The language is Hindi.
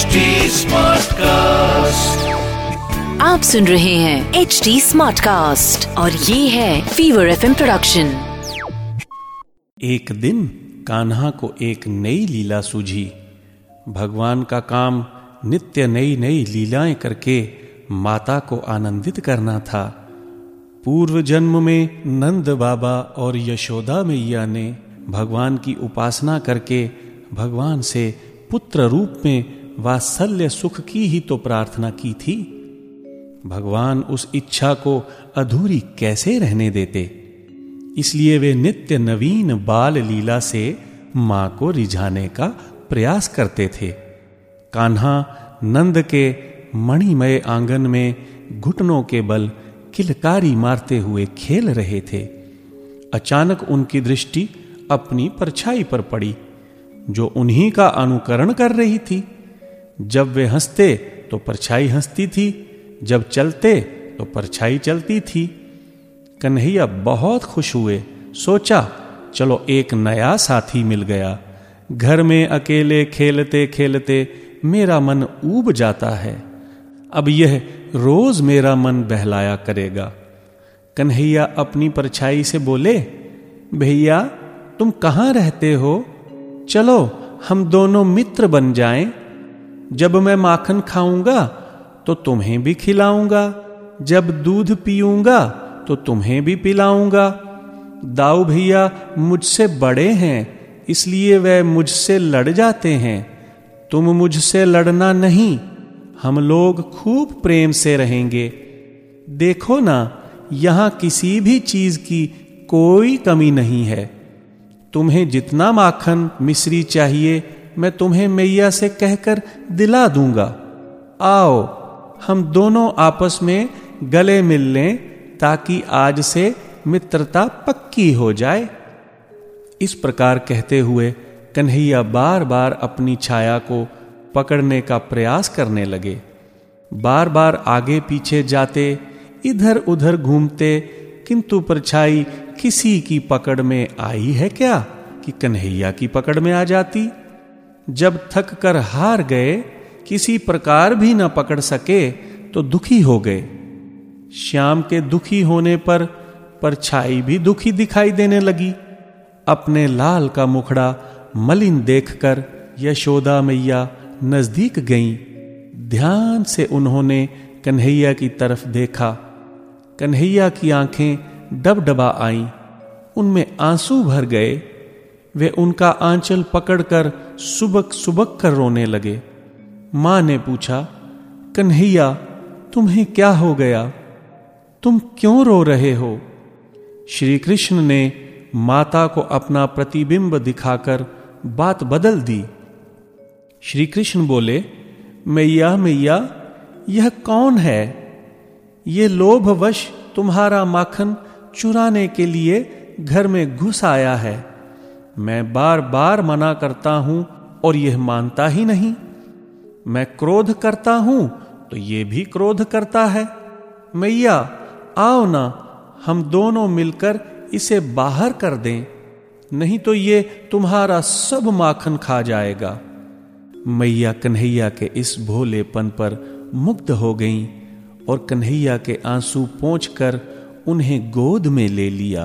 HD Smartcast. आप सुन रहे हैं एच डी स्मार्ट कास्ट और ये है फीवर एफ़ प्रोडक्शन एक दिन कान्हा को एक नई लीला सूझी। भगवान का काम नित्य नई नई लीलाएँ करके माता को आनंदित करना था। पूर्व जन्म में नंद बाबा और यशोदा मैया ने भगवान की उपासना करके भगवान से पुत्र रूप में वात्सल्य सुख की ही तो प्रार्थना की थी। भगवान उस इच्छा को अधूरी कैसे रहने देते? इसलिए वे नित्य नवीन बाल लीला से माँ को रिझाने का प्रयास करते थे। कान्हा नंद के मणिमय आँगन में घुटनों के बल किलकारी मारते हुए खेल रहे थे। अचानक उनकी दृष्टि अपनी परछाई पर पड़ी, जो उन्हीं का अनुकरण कर रही थी। जब वे हँसते तो परछाई हंसती थी, जब चलते तो परछाई चलती थी। कन्हैया बहुत खुश हुए, सोचा, चलो एक नया साथी मिल गया। घर में अकेले खेलते खेलते मेरा मन ऊब जाता है। अब यह रोज मेरा मन बहलाया करेगा। कन्हैया अपनी परछाई से बोले, भैया, तुम कहाँ रहते हो? चलो, हम दोनों मित्र बन जाएँ। जब मैं माखन खाऊँगा तो तुम्हें भी खिलाऊँगा। जब दूध पीऊँगा तो तुम्हें भी पिलाऊँगा। दाऊ भैया मुझसे बड़े हैं, इसलिए वह मुझसे लड़ जाते हैं। तुम मुझसे लड़ना नहीं, हम लोग खूब प्रेम से रहेंगे। देखो ना, यहाँ किसी भी चीज़ की कोई कमी नहीं है। तुम्हें जितना माखन मिश्री चाहिए मैं तुम्हें मैया से कहकर दिला दूँगा। आओ, हम दोनों आपस में गले मिल लें ताकि आज से मित्रता पक्की हो जाए। इस प्रकार कहते हुए कन्हैया बार बार अपनी छाया को पकड़ने का प्रयास करने लगे। बार बार आगे पीछे जाते इधर उधर घूमते, किंतु परछाई किसी की पकड़ में आई है क्या कि कन्हैया की पकड़ में आ जाती? जब थक कर हार गए, किसी प्रकार भी न पकड़ सके तो दुखी हो गए। श्याम के दुखी होने पर परछाई भी दुखी दिखाई देने लगी। अपने लाल का मुखड़ा मलिन देखकर यशोदा मैया नज़दीक गईं। ध्यान से उन्होंने कन्हैया की तरफ़ देखा। कन्हैया की आँखें डबडबा आईं। उनमें आँसू भर गए। वे उनका आंचल पकड़कर सुबक सुबक कर रोने लगे। माँ ने पूछा, कन्हैया, तुम्हें क्या हो गया? तुम क्यों रो रहे हो? श्री कृष्ण ने माता को अपना प्रतिबिंब दिखाकर बात बदल दी। श्री कृष्ण बोले, मैया मैया, यह कौन है? ये लोभवश तुम्हारा माखन चुराने के लिए घर में घुस आया है। मैं बार बार मना करता हूँ और यह मानता ही नहीं। मैं क्रोध करता हूँ तो ये भी क्रोध करता है। मैया, आओ ना, हम दोनों मिलकर इसे बाहर कर दें। नहीं तो ये तुम्हारा सब माखन खा जाएगा। मैया कन्हैया के इस भोलेपन पर मुग्ध हो गईं और कन्हैया के आँसू पोंछकर उन्हें गोद में ले लिया।